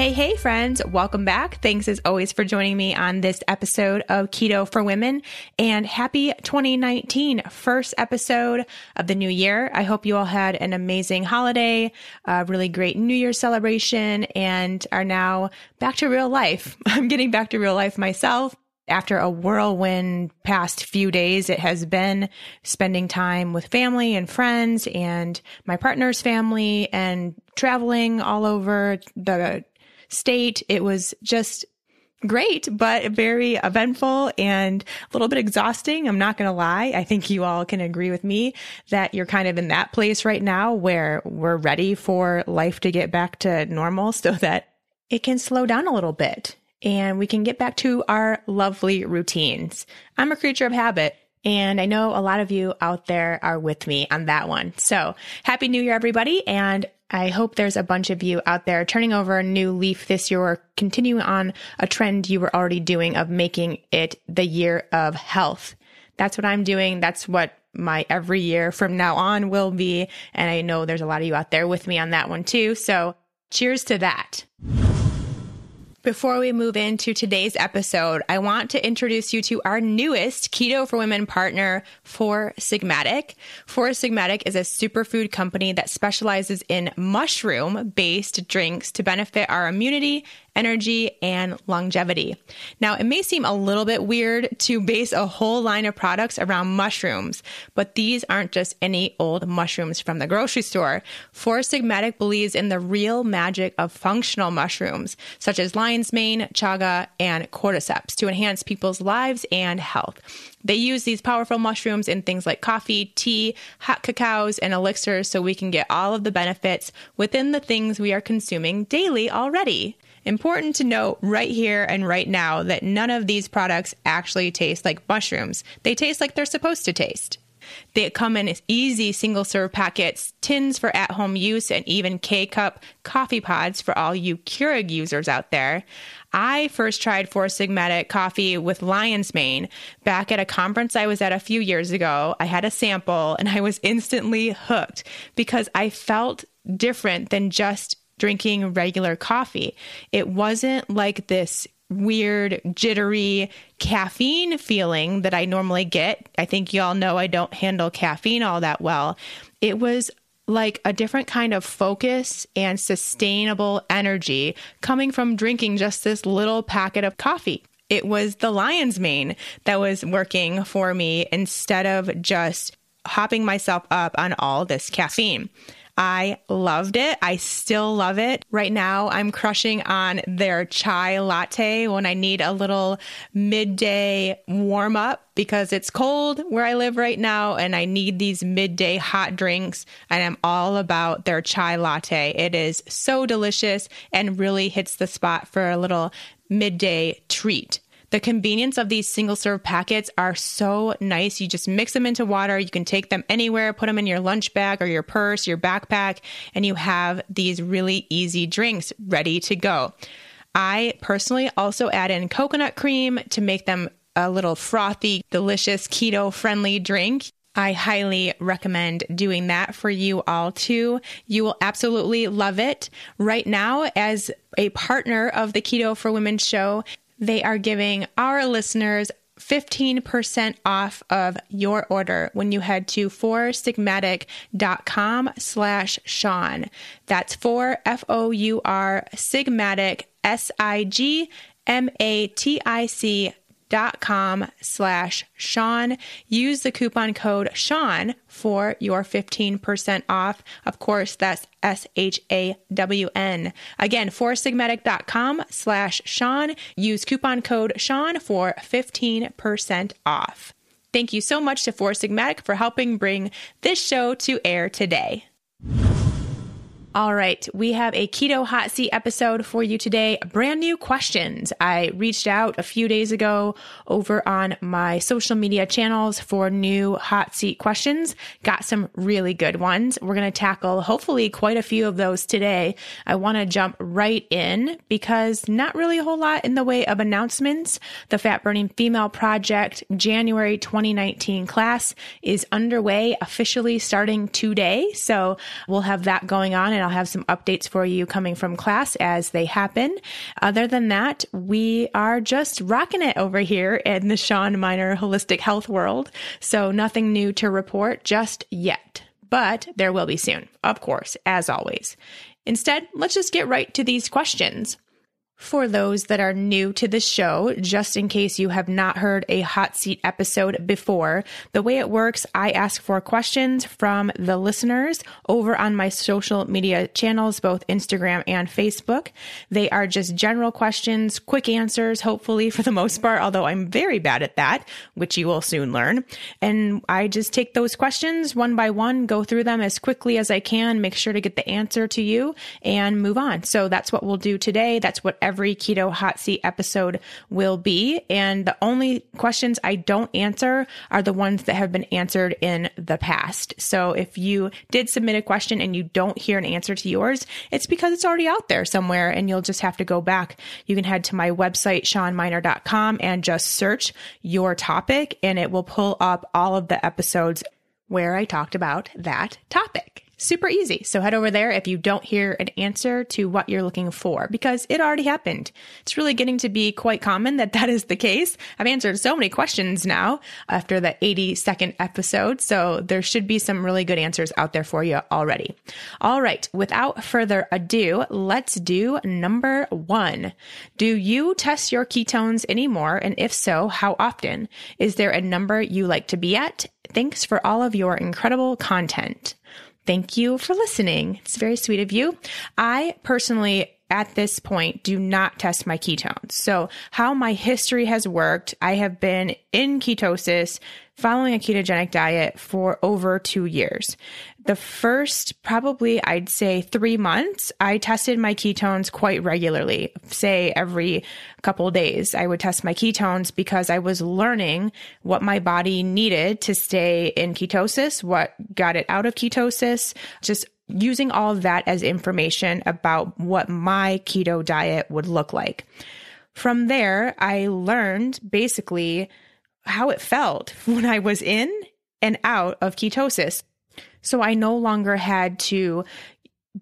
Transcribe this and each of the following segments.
Hey, hey, friends. Welcome back. Thanks as always for joining me on this episode of Keto for Women and happy 2019, first episode of the new year. I hope you all had an amazing holiday, a really great New Year celebration, and are now back to real life. I'm getting back to real life myself after a whirlwind past few days, it has been spending time with family and friends and my partner's family and traveling all over the state. It was just great, but very eventful and a little bit exhausting. I'm not going to lie. I think you all can agree with me that you're kind of in that place right now where we're ready for life to get back to normal so that it can slow down a little bit and we can get back to our lovely routines. I'm a creature of habit. And I know a lot of you out there are with me on that one. So happy new year, everybody. And I hope there's a bunch of you out there turning over a new leaf this year or continuing on a trend you were already doing of making it the year of health. That's what I'm doing. That's what my every year from now on will be. And I know there's a lot of you out there with me on that one too. So cheers to that. Before we move into today's episode, I want to introduce you to our newest Keto for Women partner, Four Sigmatic. Four Sigmatic is a superfood company that specializes in mushroom based drinks to benefit our immunity energy, and longevity. Now, it may seem a little bit weird to base a whole line of products around mushrooms, but these aren't just any old mushrooms from the grocery store. Four Sigmatic believes in the real magic of functional mushrooms, such as lion's mane, chaga, and cordyceps, to enhance people's lives and health. They use these powerful mushrooms in things like coffee, tea, hot cacaos, and elixirs so we can get all of the benefits within the things we are consuming daily already. Important to note right here and right now that none of these products actually taste like mushrooms. They taste like they're supposed to taste. They come in easy single serve packets, tins for at home use, and even K cup coffee pods for all you Keurig users out there. I first tried Four Sigmatic coffee with lion's mane back at a conference I was at a few years ago. I had a sample and I was instantly hooked because I felt different than just drinking regular coffee. It wasn't like this weird, jittery caffeine feeling that I normally get. I think y'all know I don't handle caffeine all that well. It was like a different kind of focus and sustainable energy coming from drinking just this little packet of coffee. It was the lion's mane that was working for me instead of just hopping myself up on all this caffeine. I loved it. I still love it. Right now, I'm crushing on their chai latte when I need a little midday warm up because it's cold where I live right now and I need these midday hot drinks. And I'm all about their chai latte. It is so delicious and really hits the spot for a little midday treat. The convenience of these single serve packets are so nice. You just mix them into water. You can take them anywhere, put them in your lunch bag or your purse, your backpack, and you have these really easy drinks ready to go. I personally also add in coconut cream to make them a little frothy, delicious, keto friendly drink. I highly recommend doing that for you all too. You will absolutely love it. Right now, as a partner of the Keto for Women show, they are giving our listeners 15% off of your order when you head to foursigmatic.com slash Shawn. That's F-O-U-R Sigmatic, S-I-G-M-A-T-I-C dot com slash Shawn. Use the coupon code Shawn for your 15% off. Of course, that's S-H-A-W-N. Again, foursigmatic.com slash Shawn. Use coupon code Shawn for 15% off. Thank you so much to 4 Sigmatic for helping bring this show to air today. All right. We have a keto hot seat episode for you today. Brand new questions. I reached out a few days ago over on my social media channels for new hot seat questions. Got some really good ones. We're going to tackle hopefully quite a few of those today. I want to jump right in because not really a whole lot in the way of announcements. The Fat Burning Female Project January 2019 class is underway officially starting today. So we'll have that going on and I'll have some updates for you coming from class as they happen. Other than that, we are just rocking it over here in the Shawn Mynar holistic health world. So nothing new to report just yet, but there will be soon, of course, as always. Instead, let's just get right to these questions. For those that are new to the show, just in case you have not heard a hot seat episode before, the way it works, I ask for questions from the listeners over on my social media channels, both Instagram and Facebook. They are just general questions, quick answers, hopefully for the most part, although I'm very bad at that, which you will soon learn. And I just take those questions one by one, go through them as quickly as I can, make sure to get the answer to you and move on. So that's what we'll do today. That's what every keto hot seat episode will be. And the only questions I don't answer are the ones that have been answered in the past. So if you did submit a question and you don't hear an answer to yours, it's because it's already out there somewhere and you'll just have to go back. You can head to my website, shawnmynar.com, and just search your topic and it will pull up all of the episodes where I talked about that topic. Super easy. So head over there if you don't hear an answer to what you're looking for because it already happened. It's really getting to be quite common that that is the case. I've answered so many questions now after the 80 second episode. So there should be some really good answers out there for you already. All right. Without further ado, let's do number one. Do you test your ketones anymore? And if so, how often? Is there a number you like to be at? Thanks for all of your incredible content. Thank you for listening. It's very sweet of you. I personally at this point do not test my ketones. So, how my history has worked, I have been in ketosis following a ketogenic diet for over two years. The first, probably I'd say three months, I tested my ketones quite regularly, say every couple days. I would test my ketones because I was learning what my body needed to stay in ketosis, what got it out of ketosis, just using all of that as information about what my keto diet would look like. From there, I learned basically how it felt when I was in and out of ketosis. So I no longer had to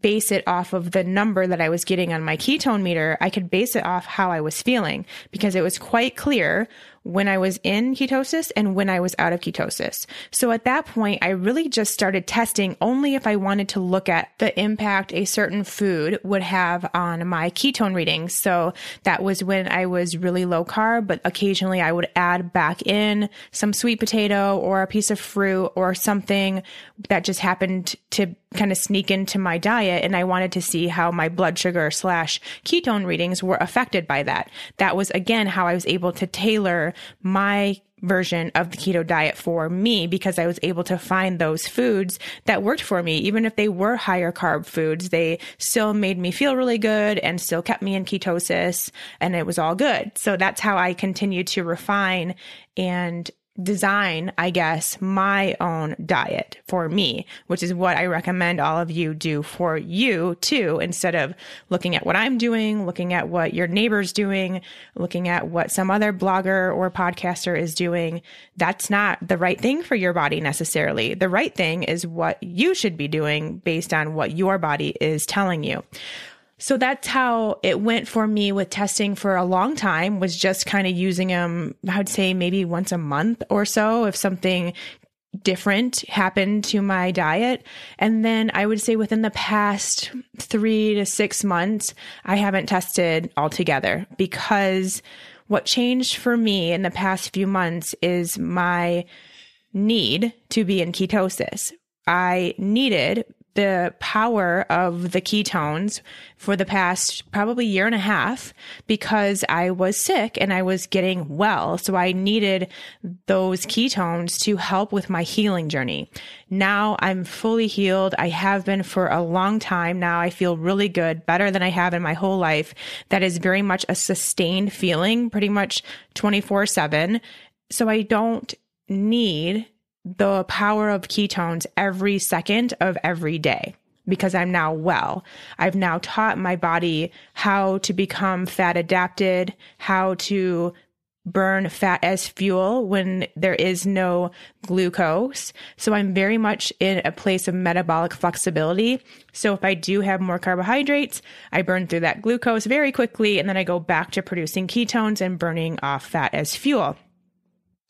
base it off of the number that I was getting on my ketone meter. I could base it off how I was feeling because it was quite clear when I was in ketosis and when I was out of ketosis. So at that point, I really just started testing only if I wanted to look at the impact a certain food would have on my ketone readings. So that was when I was really low carb, but occasionally I would add back in some sweet potato or a piece of fruit or something that just happened to kind of sneak into my diet. And I wanted to see how my blood sugar slash ketone readings were affected by that. That was again how I was able to tailor my version of the keto diet for me because I was able to find those foods that worked for me. Even if they were higher carb foods, they still made me feel really good and still kept me in ketosis and it was all good. So that's how I continued to refine and design, I guess, my own diet for me, which is what I recommend all of you do for you too, instead of looking at what I'm doing, looking at what your neighbor's doing, looking at what some other blogger or podcaster is doing. That's not the right thing for your body necessarily. The right thing is what you should be doing based on what your body is telling you. So that's how it went for me with testing for a long time was just kind of using them, I would say maybe once a month or so if something different happened to my diet. And then I would say within the past three to six months, I haven't tested altogether because what changed for me in the past few months is my need to be in ketosis. I needed the power of the ketones for the past probably year and a half because I was sick and I was getting well. So I needed those ketones to help with my healing journey. Now I'm fully healed. I have been for a long time now. I feel really good, better than I have in my whole life. That is very much a sustained feeling, pretty much 24 seven. So I don't need the power of ketones every second of every day because I'm now well. I've now taught my body how to become fat adapted, how to burn fat as fuel when there is no glucose. So I'm very much in a place of metabolic flexibility. So if I do have more carbohydrates, I burn through that glucose very quickly and then I go back to producing ketones and burning off fat as fuel.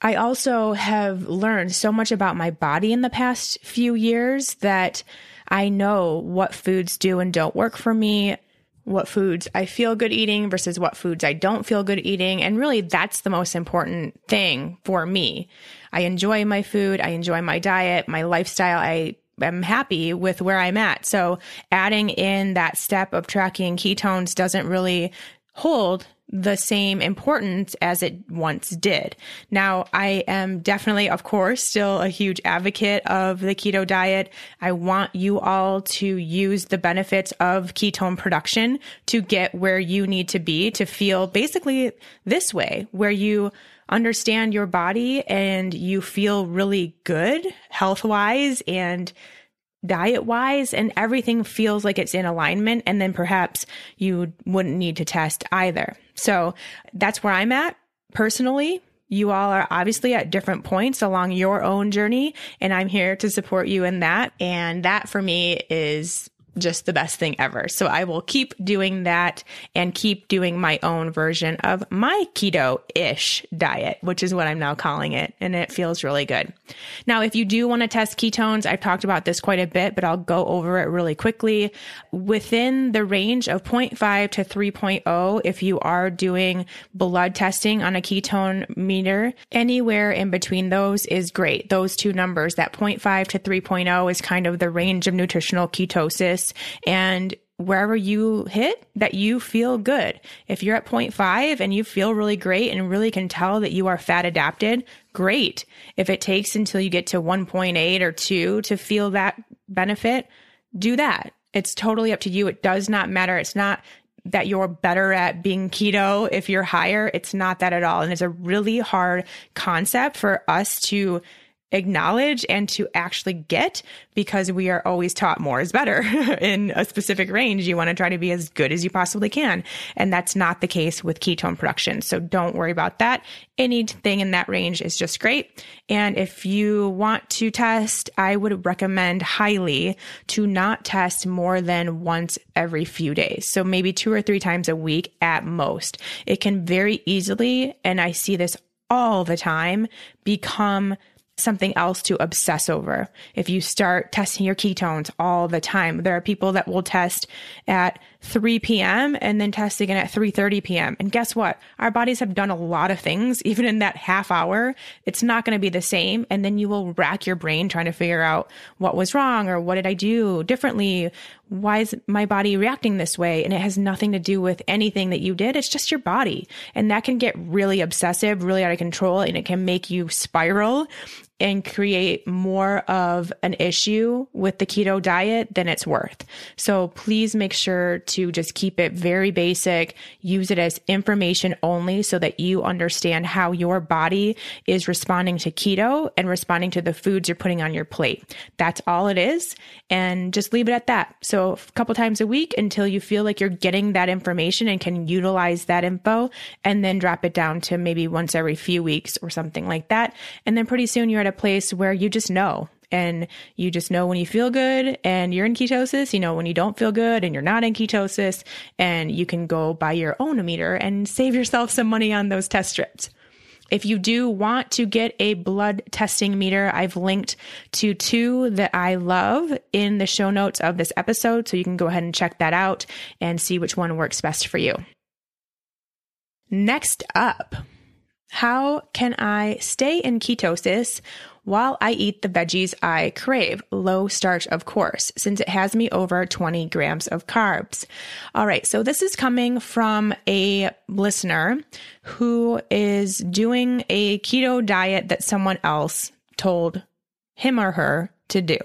I also have learned so much about my body in the past few years that I know what foods do and don't work for me, what foods I feel good eating versus what foods I don't feel good eating. And really, that's the most important thing for me. I enjoy my food. I enjoy my diet, my lifestyle. I am happy with where I'm at. So adding in that step of tracking ketones doesn't really hold the same importance as it once did. Now, I am definitely, of course, still a huge advocate of the keto diet. I want you all to use the benefits of ketone production to get where you need to be to feel basically this way, where you understand your body and you feel really good health wise and diet wise and everything feels like it's in alignment and then perhaps you wouldn't need to test either. So that's where I'm at personally. You all are obviously at different points along your own journey and I'm here to support you in that. And that for me is just the best thing ever. So I will keep doing that and keep doing my own version of my keto ish diet, which is what I'm now calling it. And it feels really good. Now, if you do want to test ketones, I've talked about this quite a bit, but I'll go over it really quickly. Within the range of 0.5 to 3.0, if you are doing blood testing on a ketone meter, anywhere in between those is great. Those two numbers, that 0.5 to 3.0 is kind of the range of nutritional ketosis and wherever you hit that you feel good. If you're at 0.5 and you feel really great and really can tell that you are fat adapted, great. If it takes until you get to 1.8 or 2 to feel that benefit, do that. It's totally up to you. It does not matter. It's not that you're better at being keto if you're higher. It's not that at all. And it's a really hard concept for us to acknowledge and to actually get because we are always taught more is better in a specific range. You want to try to be as good as you possibly can. And that's not the case with ketone production. So don't worry about that. Anything in that range is just great. And if you want to test, I would recommend highly to not test more than once every few days. So maybe two or three times a week at most. It can very easily, and I see this all the time, become something else to obsess over. If you start testing your ketones all the time, there are people that will test at 3 p.m. and then test again at 3:30 p.m. And guess what? Our bodies have done a lot of things even in that half hour. It's not going to be the same and then you will rack your brain trying to figure out what was wrong or what did I do differently? Why is my body reacting this way? And it has nothing to do with anything that you did. It's just your body. And that can get really obsessive, really out of control and it can make you spiral and create more of an issue with the keto diet than it's worth. So please make sure to just keep it very basic, use it as information only so that you understand how your body is responding to keto and responding to the foods you're putting on your plate. That's all it is. And just leave it at that. So a couple times a week until you feel like you're getting that information and can utilize that info and then drop it down to maybe once every few weeks or something like that. And then pretty soon you're at a place where you just know and you just know when you feel good and you're in ketosis, you know when you don't feel good and you're not in ketosis, and you can go buy your own meter and save yourself some money on those test strips. If you do want to get a blood testing meter, I've linked to two that I love in the show notes of this episode. So you can go ahead and check that out and see which one works best for you. Next up, How can I stay in ketosis while I eat the veggies I crave. Low starch, of course, since it has me over 20 grams of carbs. All right. So this is coming from a listener who is doing a keto diet that someone else told him or her to do,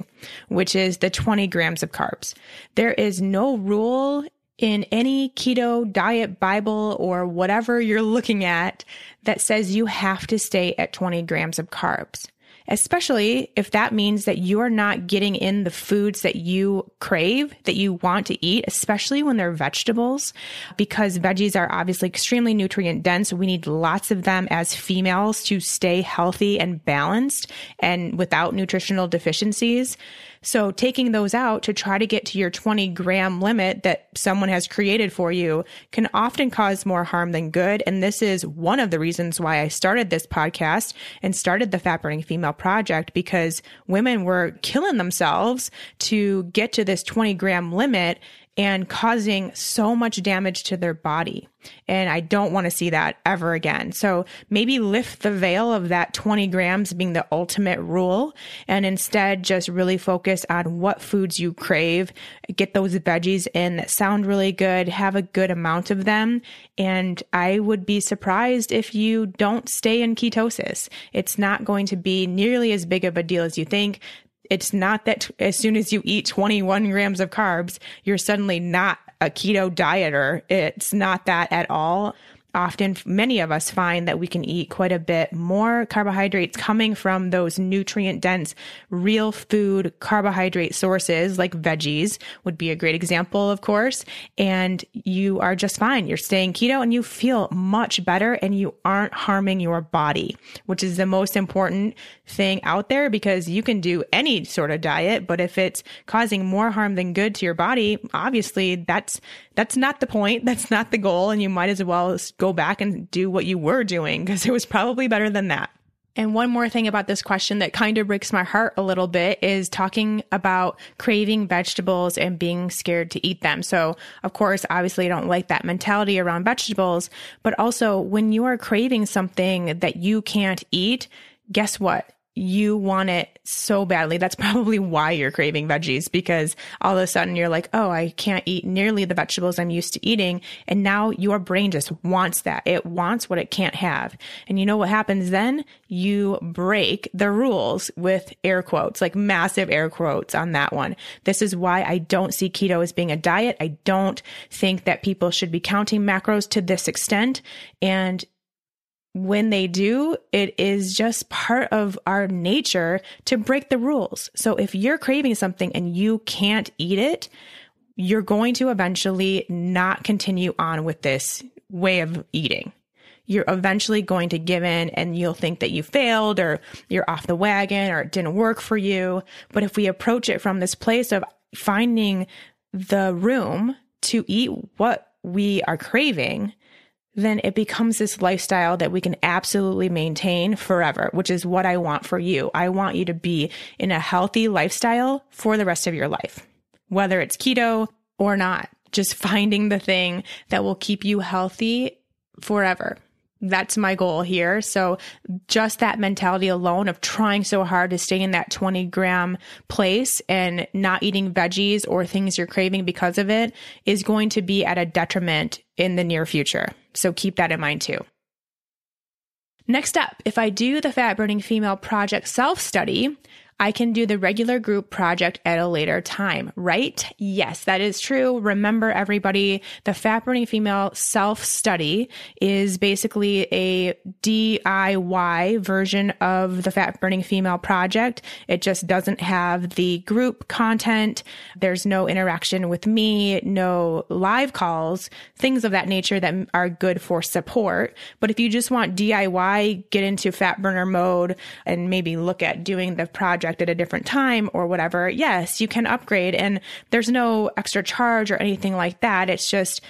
which is the 20 grams of carbs. There is no rule in any keto diet Bible or whatever you're looking at that says you have to stay at 20 grams of carbs especially if that means that you're not getting in the foods that you crave, that you want to eat, especially when they're vegetables, because veggies are obviously extremely nutrient dense. We need lots of them as females to stay healthy and balanced and without nutritional deficiencies. So taking those out to try to get to your 20 gram limit that someone has created for you can often cause more harm than good. And this is one of the reasons why I started this podcast and started the Fat Burning Female Project because women were killing themselves to get to this 20 gram limit and causing so much damage to their body. And I don't want to see that ever again. So maybe lift the veil of that 20 grams being the ultimate rule and instead just really focus on what foods you crave. Get those veggies in that sound really good, have a good amount of them. And I would be surprised if you don't stay in ketosis. It's not going to be nearly as big of a deal as you think it's not that as soon as you eat 21 grams of carbs, you're suddenly not a keto dieter. It's not that at all often many of us find that we can eat quite a bit more carbohydrates coming from those nutrient dense real food carbohydrate sources like veggies would be a great example of course. And you are just fine. You're staying keto and you feel much better and you aren't harming your body which is the most important thing out there because you can do any sort of diet but if it's causing more harm than good to your body obviously that's that's not the point that's not the goal and you might as well go back and do what you were doing because it was probably better than that. And one more thing about this question that kind of breaks my heart a little bit is talking about craving vegetables and being scared to eat them. So, of course, obviously I don't like that mentality around vegetables, but also when you are craving something that you can't eat, guess what? You want it so badly. That's probably why you're craving veggies because all of a sudden you're like, oh, I can't eat nearly the vegetables I'm used to eating. And now your brain just wants that. It wants what it can't have. And you know what happens then? You break the rules with air quotes, like massive air quotes on that one. This is why I don't see keto as being a diet. I don't think that people should be counting macros to this extent. And when they do, it is just part of our nature to break the rules. So if you're craving something and you can't eat it, you're going to eventually not continue on with this way of eating. You're eventually going to give in and you'll think that you failed or you're off the wagon or it didn't work for you. But if we approach it from this place of finding the room to eat what we are craving, then it becomes this lifestyle that we can absolutely maintain forever, which is what I want for you. I want you to be in a healthy lifestyle for the rest of your life, whether it's keto or not. Just finding the thing that will keep you healthy forever. That's my goal here. So just that mentality alone of trying so hard to stay in that 20 gram place and not eating veggies or things you're craving because of it is going to be at a detriment in the near future. So keep that in mind too. Next up, if I do the Fat Burning Female Project self study, I can do the regular group project at a later time, right? Yes, that is true. Remember, everybody, the Fat Burning Female self study is basically a DIY version of the Fat Burning Female project. It just doesn't have the group content. There's no interaction with me, no live calls, things of that nature that are good for support. But if you just want DIY, get into fat burner mode and maybe look at doing the project project at a different time or whatever, yes, you can upgrade and there's no extra charge or anything like that. It's just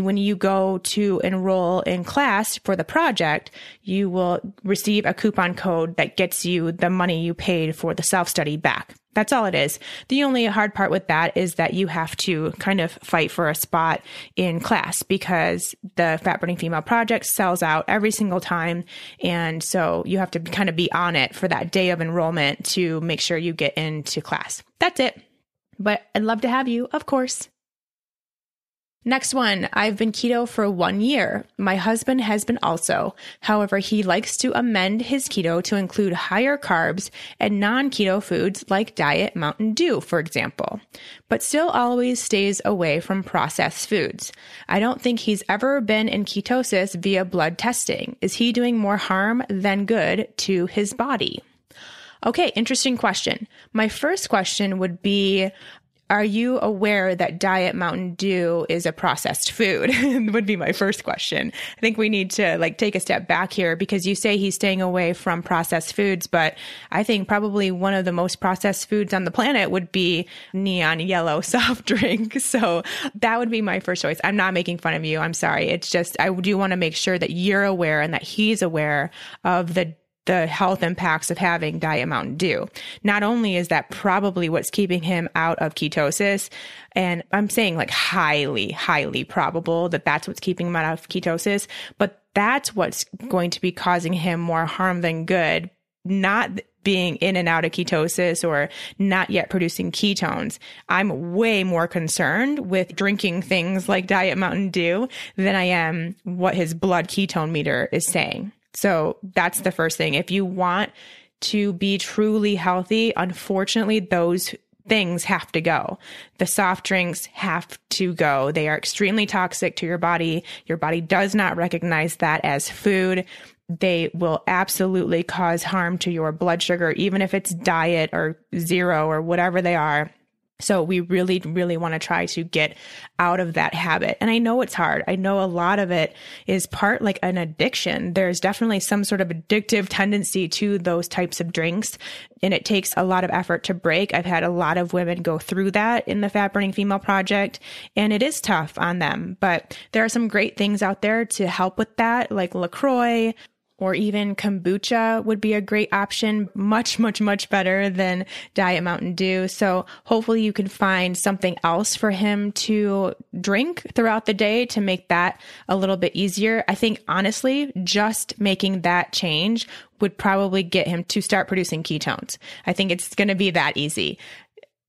when you go to enroll in class for the project, you will receive a coupon code that gets you the money you paid for the self study back. That's all it is. The only hard part with that is that you have to kind of fight for a spot in class because the Fat Burning Female Project sells out every single time. And so you have to kind of be on it for that day of enrollment to make sure you get into class. That's it. But I'd love to have you, of course. Next one, I've been keto for one year. My husband has been also. However, he likes to amend his keto to include higher carbs and non keto foods like Diet Mountain Dew, for example, but still always stays away from processed foods. I don't think he's ever been in ketosis via blood testing. Is he doing more harm than good to his body? Okay, interesting question. My first question would be are you aware that Diet Mountain Dew is a processed food? would be my first question. I think we need to like take a step back here because you say he's staying away from processed foods, but I think probably one of the most processed foods on the planet would be neon yellow soft drink. So that would be my first choice. I'm not making fun of you. I'm sorry. It's just I do want to make sure that you're aware and that he's aware of the the health impacts of having Diet Mountain Dew. Not only is that probably what's keeping him out of ketosis, and I'm saying like highly, highly probable that that's what's keeping him out of ketosis, but that's what's going to be causing him more harm than good. Not being in and out of ketosis or not yet producing ketones. I'm way more concerned with drinking things like Diet Mountain Dew than I am what his blood ketone meter is saying. So that's the first thing. If you want to be truly healthy, unfortunately, those things have to go. The soft drinks have to go. They are extremely toxic to your body. Your body does not recognize that as food. They will absolutely cause harm to your blood sugar, even if it's diet or zero or whatever they are. So we really, really want to try to get out of that habit. And I know it's hard. I know a lot of it is part like an addiction. There's definitely some sort of addictive tendency to those types of drinks. And it takes a lot of effort to break. I've had a lot of women go through that in the Fat Burning Female Project, and it is tough on them. But there are some great things out there to help with that, like LaCroix, or even kombucha would be a great option. Much, much, much better than Diet Mountain Dew. So hopefully you can find something else for him to drink throughout the day to make that a little bit easier. I think honestly, just making that change would probably get him to start producing ketones. I think it's going to be that easy.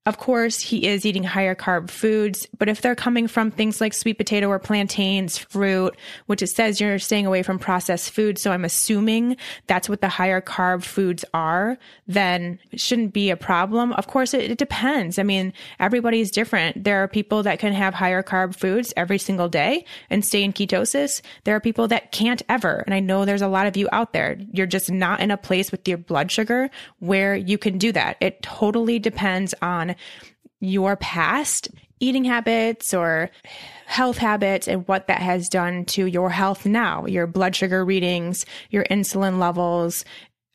Of course, he is eating higher carb foods, but if they're coming from things like sweet potato or plantains, fruit, which it says you're staying away from processed foods, so I'm assuming that's what the higher carb foods are, then it shouldn't be a problem. Of course, it, it depends. I mean, everybody's different. There are people that can have higher carb foods every single day and stay in ketosis. There are people that can't ever. And I know there's a lot of you out there. You're just not in a place with your blood sugar where you can do that. It totally depends on your past eating habits or health habits and what that has done to your health now, your blood sugar readings, your insulin levels,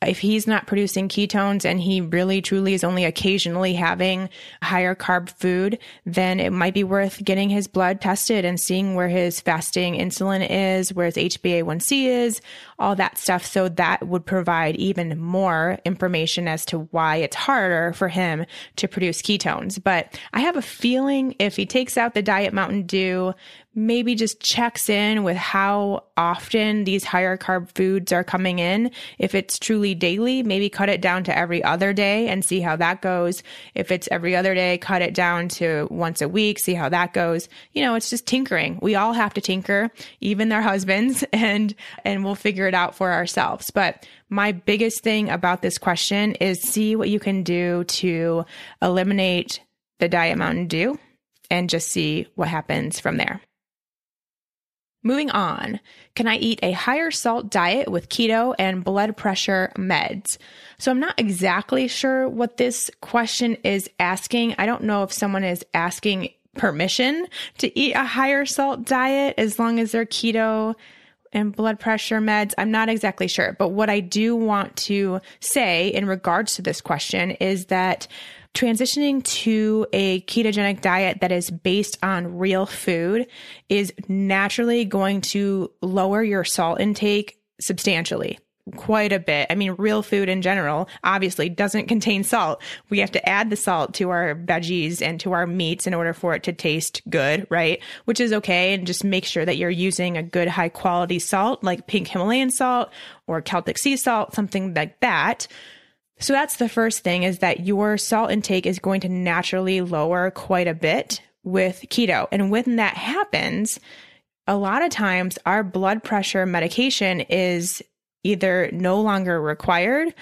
if he's not producing ketones and he really truly is only occasionally having higher carb food, then it might be worth getting his blood tested and seeing where his fasting insulin is, where his HbA1c is, all that stuff. So that would provide even more information as to why it's harder for him to produce ketones. But I have a feeling if he takes out the Diet Mountain Dew, maybe just checks in with how often these higher carb foods are coming in. If it's truly daily, maybe cut it down to every other day and see how that goes. If it's every other day, cut it down to once a week, see how that goes. You know, it's just tinkering. We all have to tinker, even their husbands, and and we'll figure it out for ourselves. But my biggest thing about this question is see what you can do to eliminate the diet Mountain Dew and just see what happens from there. Moving on, can I eat a higher salt diet with keto and blood pressure meds? So I'm not exactly sure what this question is asking. I don't know if someone is asking permission to eat a higher salt diet as long as they're keto and blood pressure meds. I'm not exactly sure. But what I do want to say in regards to this question is that transitioning to a ketogenic diet that is based on real food is naturally going to lower your salt intake substantially. Quite a bit. I mean, real food in general obviously doesn't contain salt. We have to add the salt to our veggies and to our meats in order for it to taste good, right? Which is okay. And just make sure that you're using a good high quality salt like pink Himalayan salt or Celtic sea salt, something like that. So that's the first thing is that your salt intake is going to naturally lower quite a bit with keto. And when that happens, a lot of times our blood pressure medication is either no longer required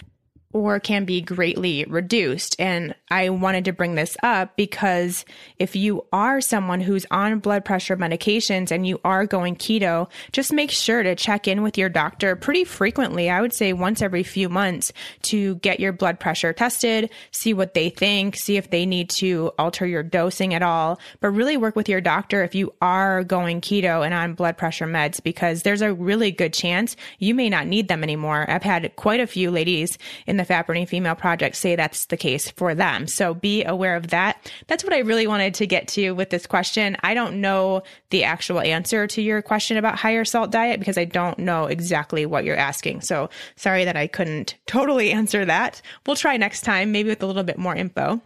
or can be greatly reduced. And I wanted to bring this up because if you are someone who's on blood pressure medications and you are going keto, just make sure to check in with your doctor pretty frequently. I would say once every few months to get your blood pressure tested, see what they think, see if they need to alter your dosing at all, but really work with your doctor if you are going keto and on blood pressure meds because there's a really good chance you may not need them anymore. I've had quite a few ladies in the the Burning Female Project say that's the case for them. So be aware of that. That's what I really wanted to get to with this question. I don't know the actual answer to your question about higher salt diet because I don't know exactly what you're asking. So sorry that I couldn't totally answer that. We'll try next time, maybe with a little bit more info.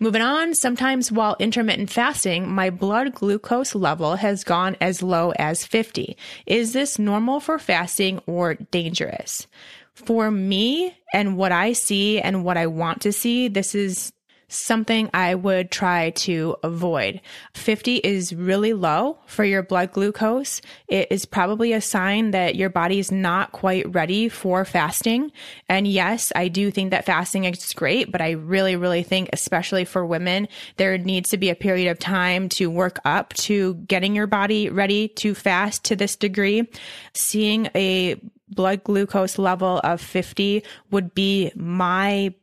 Moving on, sometimes while intermittent fasting, my blood glucose level has gone as low as 50. Is this normal for fasting or dangerous? For me and what I see and what I want to see, this is something I would try to avoid. 50 is really low for your blood glucose. It is probably a sign that your body is not quite ready for fasting. And yes, I do think that fasting is great, but I really, really think, especially for women, there needs to be a period of time to work up to getting your body ready to fast to this degree. Seeing a blood glucose level of 50 would be my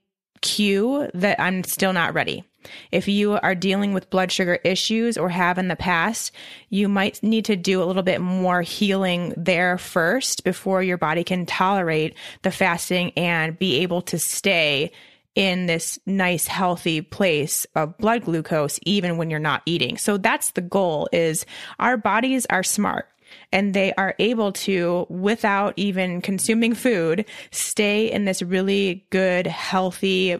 cue that I'm still not ready. If you are dealing with blood sugar issues or have in the past, you might need to do a little bit more healing there first before your body can tolerate the fasting and be able to stay in this nice healthy place of blood glucose even when you're not eating. So that's the goal is our bodies are smart and they are able to, without even consuming food, stay in this really good, healthy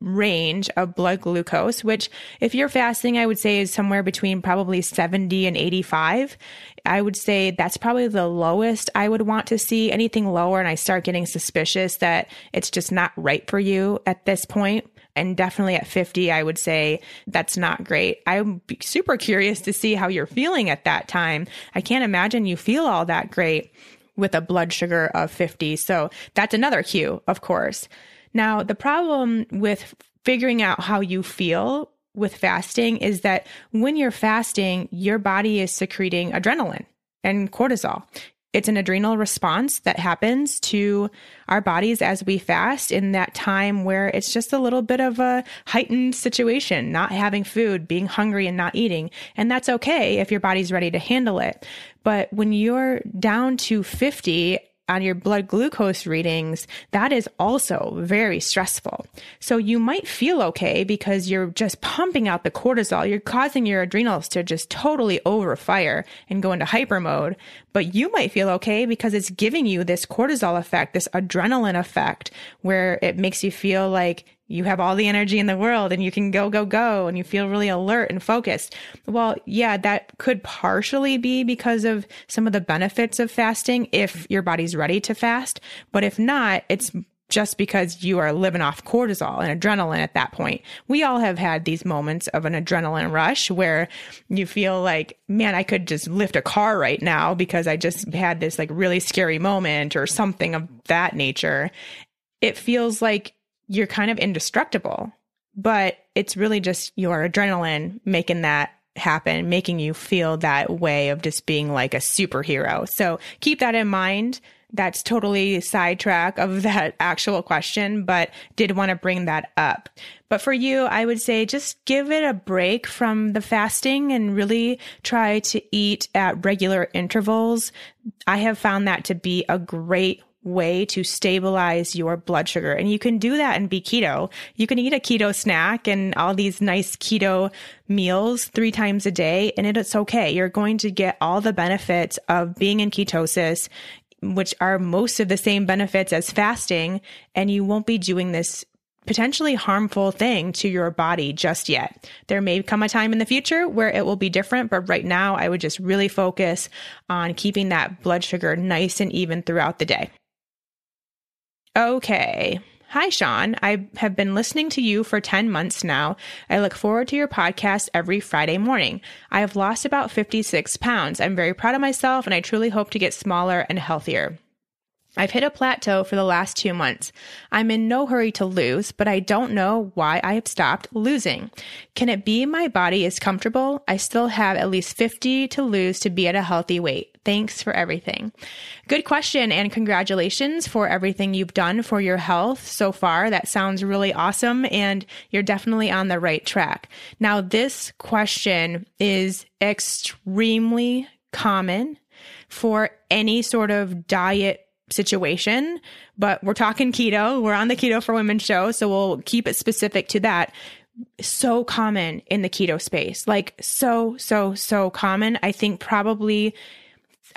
range of blood glucose, which if you're fasting, I would say is somewhere between probably 70 and 85. I would say that's probably the lowest I would want to see. Anything lower, and I start getting suspicious that it's just not right for you at this point. And definitely at 50, I would say that's not great. I'm super curious to see how you're feeling at that time. I can't imagine you feel all that great with a blood sugar of 50. So that's another cue, of course. Now, the problem with figuring out how you feel with fasting is that when you're fasting, your body is secreting adrenaline and cortisol. It's an adrenal response that happens to our bodies as we fast in that time where it's just a little bit of a heightened situation, not having food, being hungry and not eating. And that's okay if your body's ready to handle it. But when you're down to 50 on your blood glucose readings, that is also very stressful. So you might feel okay because you're just pumping out the cortisol. You're causing your adrenals to just totally overfire and go into hyper mode. But you might feel okay because it's giving you this cortisol effect, this adrenaline effect where it makes you feel like you have all the energy in the world and you can go, go, go, and you feel really alert and focused. Well, yeah, that could partially be because of some of the benefits of fasting if your body's ready to fast. But if not, it's just because you are living off cortisol and adrenaline at that point. We all have had these moments of an adrenaline rush where you feel like, man, I could just lift a car right now because I just had this like really scary moment or something of that nature. It feels like you're kind of indestructible, but it's really just your adrenaline making that happen, making you feel that way of just being like a superhero. So keep that in mind. That's totally sidetrack of that actual question, but did want to bring that up. But for you, I would say just give it a break from the fasting and really try to eat at regular intervals. I have found that to be a great way to stabilize your blood sugar. And you can do that and be keto. You can eat a keto snack and all these nice keto meals three times a day, and it's okay. You're going to get all the benefits of being in ketosis which are most of the same benefits as fasting, and you won't be doing this potentially harmful thing to your body just yet. There may come a time in the future where it will be different, but right now I would just really focus on keeping that blood sugar nice and even throughout the day. Okay. Hi, Shawn. I have been listening to you for 10 months now. I look forward to your podcast every Friday morning. I have lost about 56 pounds. I'm very proud of myself and I truly hope to get smaller and healthier. I've hit a plateau for the last two months. I'm in no hurry to lose, but I don't know why I have stopped losing. Can it be my body is comfortable? I still have at least 50 to lose to be at a healthy weight. Thanks for everything. Good question and congratulations for everything you've done for your health so far. That sounds really awesome and you're definitely on the right track. Now, this question is extremely common for any sort of diet situation, but we're talking keto. We're on the Keto for Women show, so we'll keep it specific to that. So common in the keto space, like so, so, so common. I think probably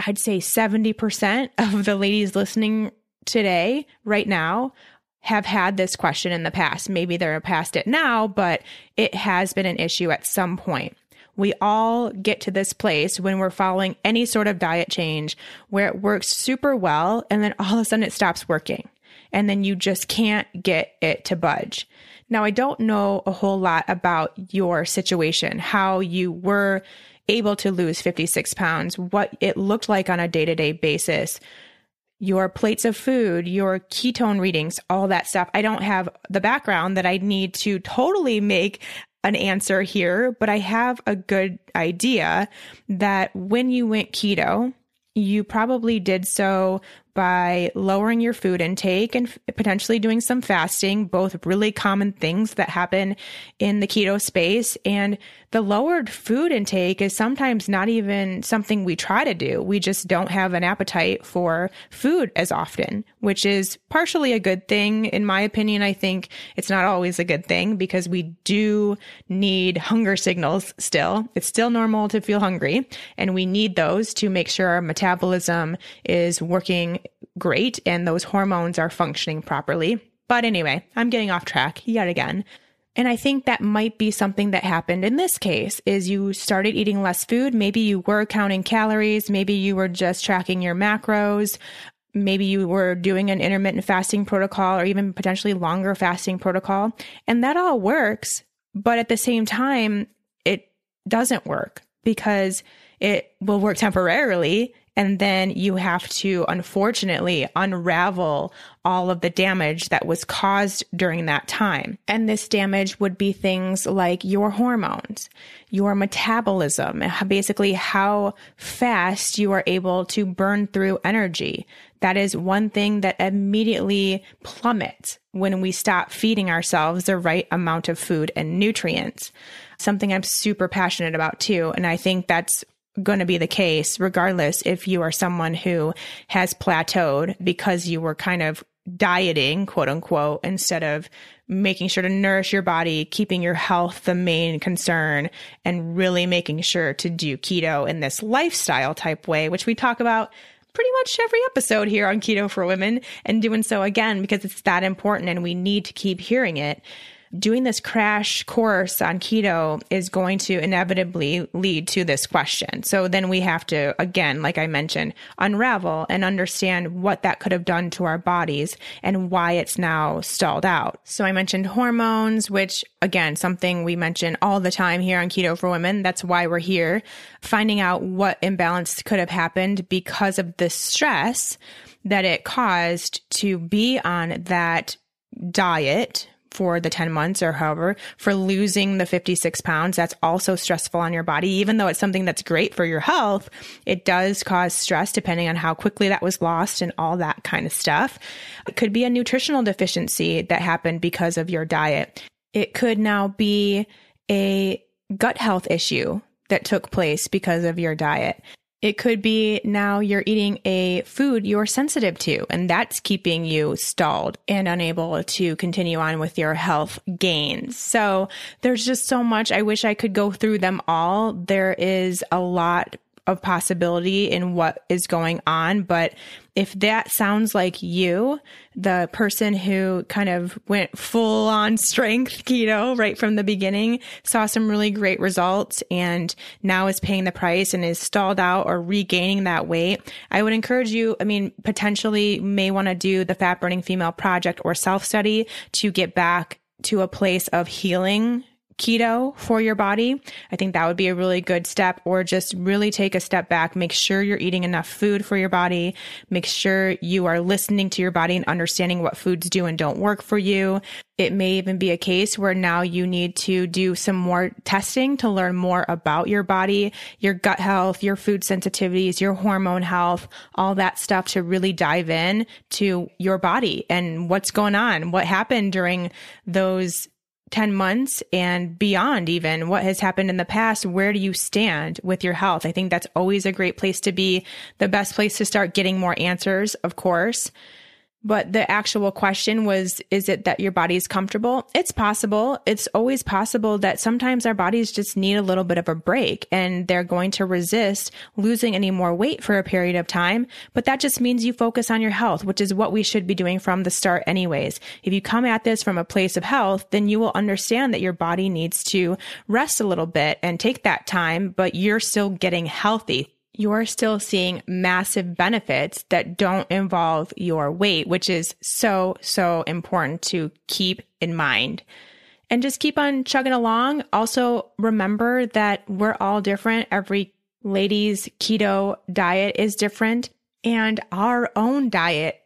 I'd say 70% of the ladies listening today, right now, have had this question in the past. Maybe they're past it now, but it has been an issue at some point we all get to this place when we're following any sort of diet change where it works super well and then all of a sudden it stops working. And then you just can't get it to budge. Now, I don't know a whole lot about your situation, how you were able to lose 56 pounds, what it looked like on a day to day basis, your plates of food, your ketone readings, all that stuff. I don't have the background that I need to totally make an answer here, but I have a good idea that when you went keto, you probably did so by lowering your food intake and potentially doing some fasting, both really common things that happen in the keto space. And the lowered food intake is sometimes not even something we try to do. We just don't have an appetite for food as often, which is partially a good thing. In my opinion, I think it's not always a good thing because we do need hunger signals still. It's still normal to feel hungry and we need those to make sure our metabolism is working great and those hormones are functioning properly. But anyway, I'm getting off track yet again. And I think that might be something that happened in this case is you started eating less food. Maybe you were counting calories. Maybe you were just tracking your macros. Maybe you were doing an intermittent fasting protocol or even potentially longer fasting protocol. And that all works. But at the same time, it doesn't work because it will work temporarily and then you have to unfortunately unravel all of the damage that was caused during that time. And this damage would be things like your hormones, your metabolism, basically how fast you are able to burn through energy. That is one thing that immediately plummets when we stop feeding ourselves the right amount of food and nutrients. Something I'm super passionate about too. And I think that's going to be the case regardless if you are someone who has plateaued because you were kind of dieting, quote unquote, instead of making sure to nourish your body, keeping your health the main concern, and really making sure to do keto in this lifestyle type way, which we talk about pretty much every episode here on Keto for Women and doing so again because it's that important and we need to keep hearing it doing this crash course on keto is going to inevitably lead to this question. So then we have to, again, like I mentioned, unravel and understand what that could have done to our bodies and why it's now stalled out. So I mentioned hormones, which again, something we mention all the time here on Keto for Women. That's why we're here, finding out what imbalance could have happened because of the stress that it caused to be on that diet for the 10 months or however for losing the 56 pounds. That's also stressful on your body. Even though it's something that's great for your health, it does cause stress depending on how quickly that was lost and all that kind of stuff. It could be a nutritional deficiency that happened because of your diet. It could now be a gut health issue that took place because of your diet. It could be now you're eating a food you're sensitive to, and that's keeping you stalled and unable to continue on with your health gains. So there's just so much. I wish I could go through them all. There is a lot of possibility in what is going on. But if that sounds like you, the person who kind of went full on strength keto right from the beginning, saw some really great results and now is paying the price and is stalled out or regaining that weight, I would encourage you, I mean, potentially may want to do the fat burning female project or self study to get back to a place of healing keto for your body. I think that would be a really good step or just really take a step back. Make sure you're eating enough food for your body. Make sure you are listening to your body and understanding what foods do and don't work for you. It may even be a case where now you need to do some more testing to learn more about your body, your gut health, your food sensitivities, your hormone health, all that stuff to really dive in to your body and what's going on, what happened during those 10 months and beyond, even what has happened in the past, where do you stand with your health? I think that's always a great place to be, the best place to start getting more answers, of course. But the actual question was, is it that your body is comfortable? It's possible. It's always possible that sometimes our bodies just need a little bit of a break and they're going to resist losing any more weight for a period of time. But that just means you focus on your health, which is what we should be doing from the start anyways. If you come at this from a place of health, then you will understand that your body needs to rest a little bit and take that time, but you're still getting healthy you're still seeing massive benefits that don't involve your weight, which is so, so important to keep in mind. And just keep on chugging along. Also, remember that we're all different. Every lady's keto diet is different, and our own diet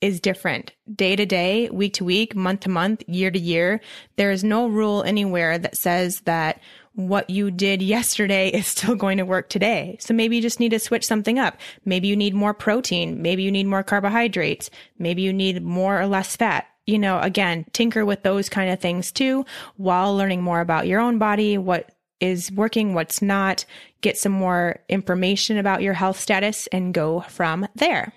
is different day to day, week to week, month to month, year to year. There is no rule anywhere that says that what you did yesterday is still going to work today. So maybe you just need to switch something up. Maybe you need more protein. Maybe you need more carbohydrates. Maybe you need more or less fat. You know, again, tinker with those kind of things too while learning more about your own body, what is working, what's not, get some more information about your health status and go from there.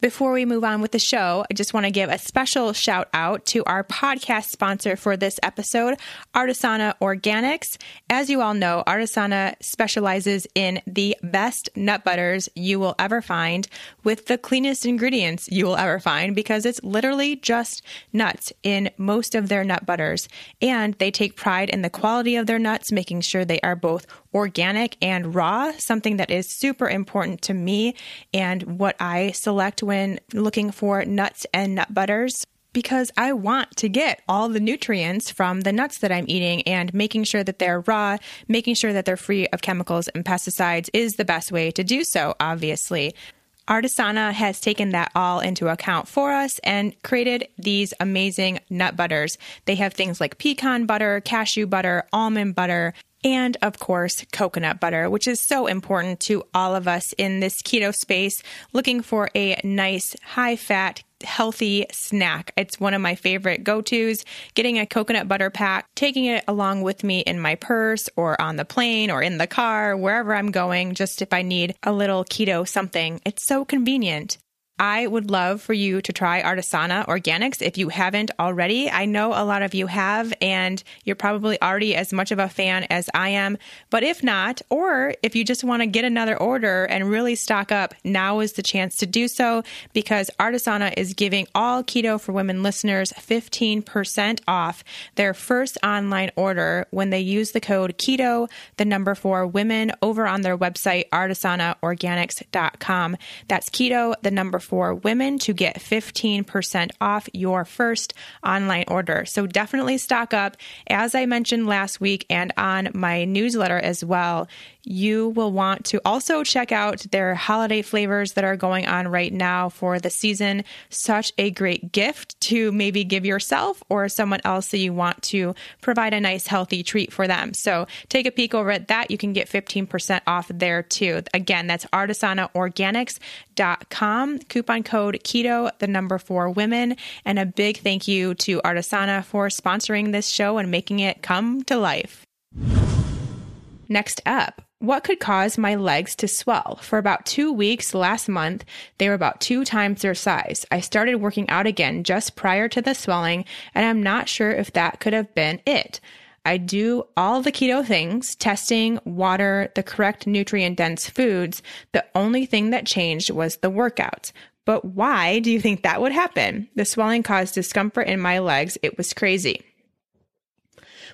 Before we move on with the show, I just want to give a special shout out to our podcast sponsor for this episode, Artisana Organics. As you all know, Artisana specializes in the best nut butters you will ever find with the cleanest ingredients you will ever find because it's literally just nuts in most of their nut butters. And they take pride in the quality of their nuts, making sure they are both organic and raw, something that is super important to me and what I select when looking for nuts and nut butters because I want to get all the nutrients from the nuts that I'm eating and making sure that they're raw, making sure that they're free of chemicals and pesticides is the best way to do so, obviously. Artisana has taken that all into account for us and created these amazing nut butters. They have things like pecan butter, cashew butter, almond butter, and of course, coconut butter, which is so important to all of us in this keto space looking for a nice, high fat, healthy snack. It's one of my favorite go tos. Getting a coconut butter pack, taking it along with me in my purse or on the plane or in the car, wherever I'm going, just if I need a little keto something. It's so convenient. I would love for you to try Artisana Organics if you haven't already. I know a lot of you have, and you're probably already as much of a fan as I am. But if not, or if you just want to get another order and really stock up, now is the chance to do so because Artisana is giving all Keto for Women listeners 15% off their first online order when they use the code KETO, the number for women, over on their website, artisanaorganics.com. That's keto, the number for women to get 15% off your first online order. So definitely stock up. As I mentioned last week and on my newsletter as well, you will want to also check out their holiday flavors that are going on right now for the season. Such a great gift to maybe give yourself or someone else that you want to provide a nice healthy treat for them. So take a peek over at that. You can get 15% off there too. Again, that's artisanaorganics.com. Coupon code keto, the number four women. And a big thank you to Artisana for sponsoring this show and making it come to life. Next up, what could cause my legs to swell? For about two weeks last month, they were about two times their size. I started working out again just prior to the swelling, and I'm not sure if that could have been it. I do all the keto things, testing, water, the correct nutrient dense foods. The only thing that changed was the workouts. But why do you think that would happen? The swelling caused discomfort in my legs. It was crazy.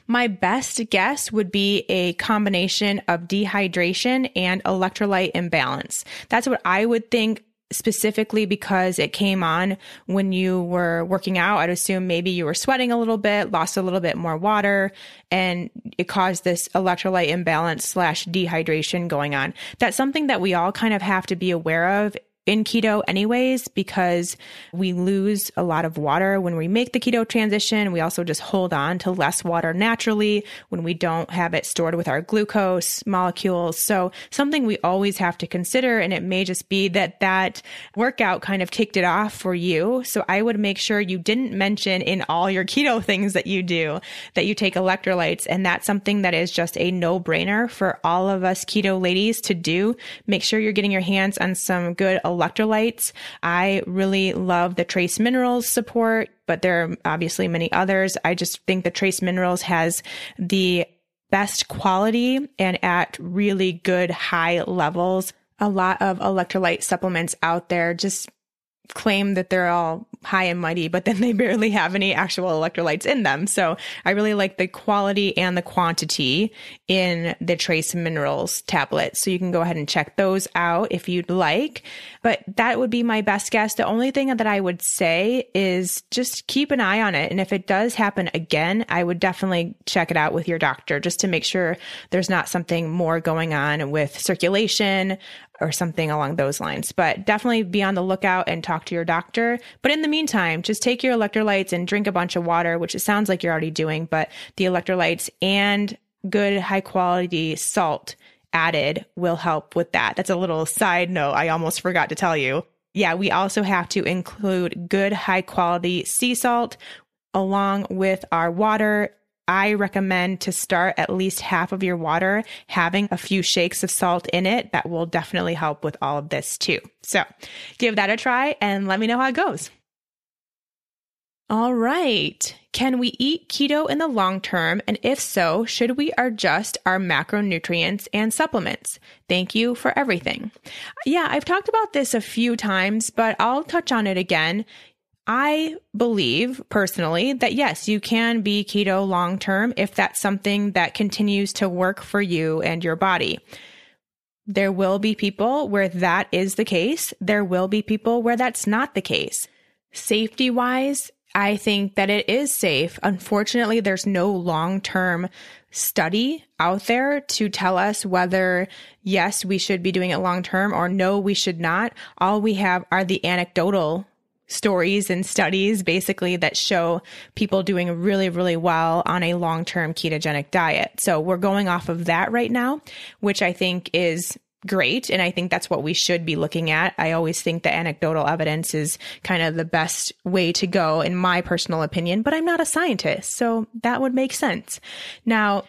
My best guess would be a combination of dehydration and electrolyte imbalance. That's what I would think specifically because it came on when you were working out. I'd assume maybe you were sweating a little bit, lost a little bit more water, and it caused this electrolyte imbalance slash dehydration going on. That's something that we all kind of have to be aware of in keto anyways because we lose a lot of water when we make the keto transition. We also just hold on to less water naturally when we don't have it stored with our glucose molecules. So something we always have to consider and it may just be that that workout kind of kicked it off for you. So I would make sure you didn't mention in all your keto things that you do that you take electrolytes and that's something that is just a no-brainer for all of us keto ladies to do. Make sure you're getting your hands on some good electrolytes. I really love the trace minerals support, but there are obviously many others. I just think the trace minerals has the best quality and at really good high levels. A lot of electrolyte supplements out there just claim that they're all high and mighty, but then they barely have any actual electrolytes in them. So I really like the quality and the quantity in the trace minerals tablet. So you can go ahead and check those out if you'd like. But that would be my best guess. The only thing that I would say is just keep an eye on it. And if it does happen again, I would definitely check it out with your doctor just to make sure there's not something more going on with circulation or something along those lines. But definitely be on the lookout and talk to your doctor. But in the meantime, just take your electrolytes and drink a bunch of water, which it sounds like you're already doing, but the electrolytes and good high quality salt added will help with that. That's a little side note I almost forgot to tell you. Yeah, we also have to include good high quality sea salt along with our water I recommend to start at least half of your water having a few shakes of salt in it. That will definitely help with all of this too. So give that a try and let me know how it goes. All right. Can we eat keto in the long term? And if so, should we adjust our macronutrients and supplements? Thank you for everything. Yeah, I've talked about this a few times, but I'll touch on it again. I believe personally that yes, you can be keto long term if that's something that continues to work for you and your body. There will be people where that is the case. There will be people where that's not the case. Safety wise, I think that it is safe. Unfortunately, there's no long term study out there to tell us whether yes, we should be doing it long term or no, we should not. All we have are the anecdotal stories and studies basically that show people doing really, really well on a long term ketogenic diet. So we're going off of that right now, which I think is great. And I think that's what we should be looking at. I always think that anecdotal evidence is kind of the best way to go, in my personal opinion, but I'm not a scientist. So that would make sense. Now,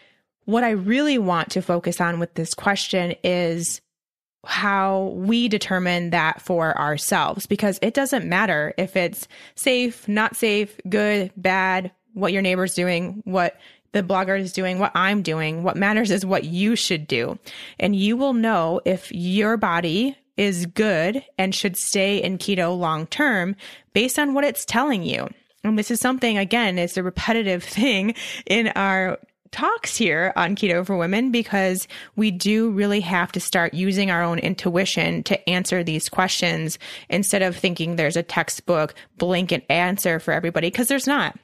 what I really want to focus on with this question is how we determine that for ourselves because it doesn't matter if it's safe, not safe, good, bad, what your neighbor's doing, what the blogger is doing, what I'm doing. What matters is what you should do. And you will know if your body is good and should stay in keto long term based on what it's telling you. And this is something, again, it's a repetitive thing in our talks here on Keto for Women because we do really have to start using our own intuition to answer these questions instead of thinking there's a textbook blanket answer for everybody because there's not.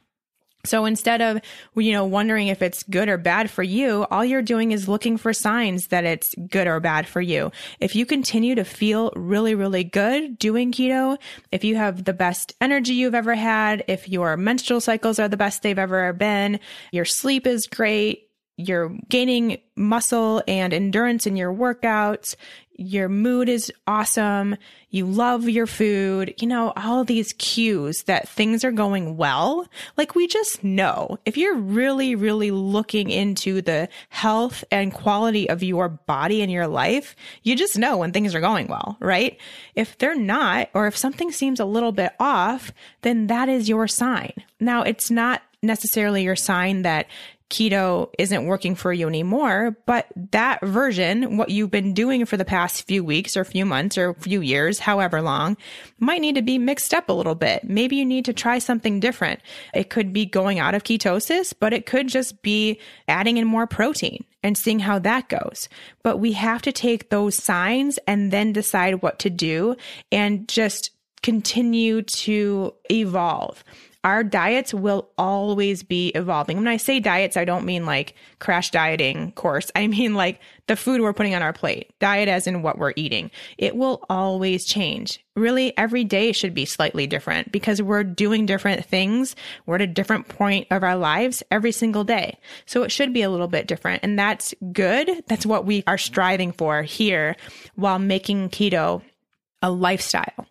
So instead of, you know, wondering if it's good or bad for you, all you're doing is looking for signs that it's good or bad for you. If you continue to feel really, really good doing keto, if you have the best energy you've ever had, if your menstrual cycles are the best they've ever been, your sleep is great, you're gaining muscle and endurance in your workouts, your mood is awesome, you love your food, you know, all these cues that things are going well. Like we just know if you're really, really looking into the health and quality of your body and your life, you just know when things are going well, right? If they're not, or if something seems a little bit off, then that is your sign. Now, it's not necessarily your sign that keto isn't working for you anymore, but that version, what you've been doing for the past few weeks or few months or few years, however long, might need to be mixed up a little bit. Maybe you need to try something different. It could be going out of ketosis, but it could just be adding in more protein and seeing how that goes. But we have to take those signs and then decide what to do and just continue to evolve our diets will always be evolving. When I say diets, I don't mean like crash dieting course. I mean like the food we're putting on our plate, diet as in what we're eating. It will always change. Really, every day should be slightly different because we're doing different things. We're at a different point of our lives every single day. So it should be a little bit different. And that's good. That's what we are striving for here while making keto a lifestyle.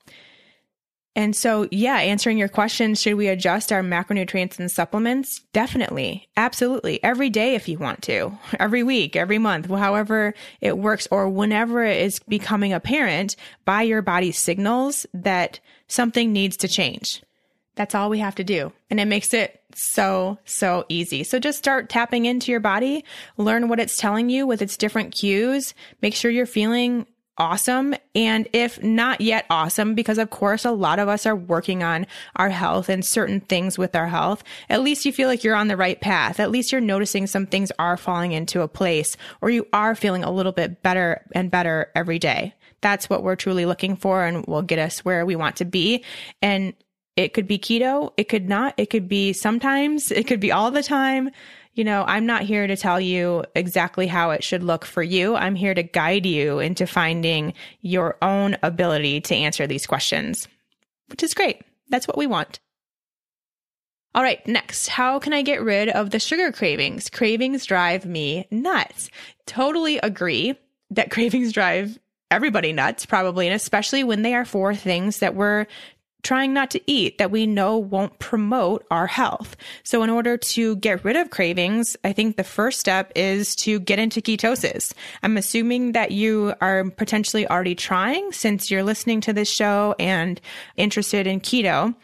And so, yeah, answering your question, should we adjust our macronutrients and supplements? Definitely. Absolutely. Every day if you want to, every week, every month, however it works, or whenever it is becoming apparent by your body's signals that something needs to change. That's all we have to do. And it makes it so, so easy. So just start tapping into your body, learn what it's telling you with its different cues. Make sure you're feeling awesome. And if not yet awesome, because of course, a lot of us are working on our health and certain things with our health, at least you feel like you're on the right path. At least you're noticing some things are falling into a place or you are feeling a little bit better and better every day. That's what we're truly looking for and will get us where we want to be. And it could be keto. It could not. It could be sometimes. It could be all the time you know, I'm not here to tell you exactly how it should look for you. I'm here to guide you into finding your own ability to answer these questions, which is great. That's what we want. All right, next, how can I get rid of the sugar cravings? Cravings drive me nuts. Totally agree that cravings drive everybody nuts, probably, and especially when they are for things that we're trying not to eat that we know won't promote our health. So in order to get rid of cravings, I think the first step is to get into ketosis. I'm assuming that you are potentially already trying since you're listening to this show and interested in keto.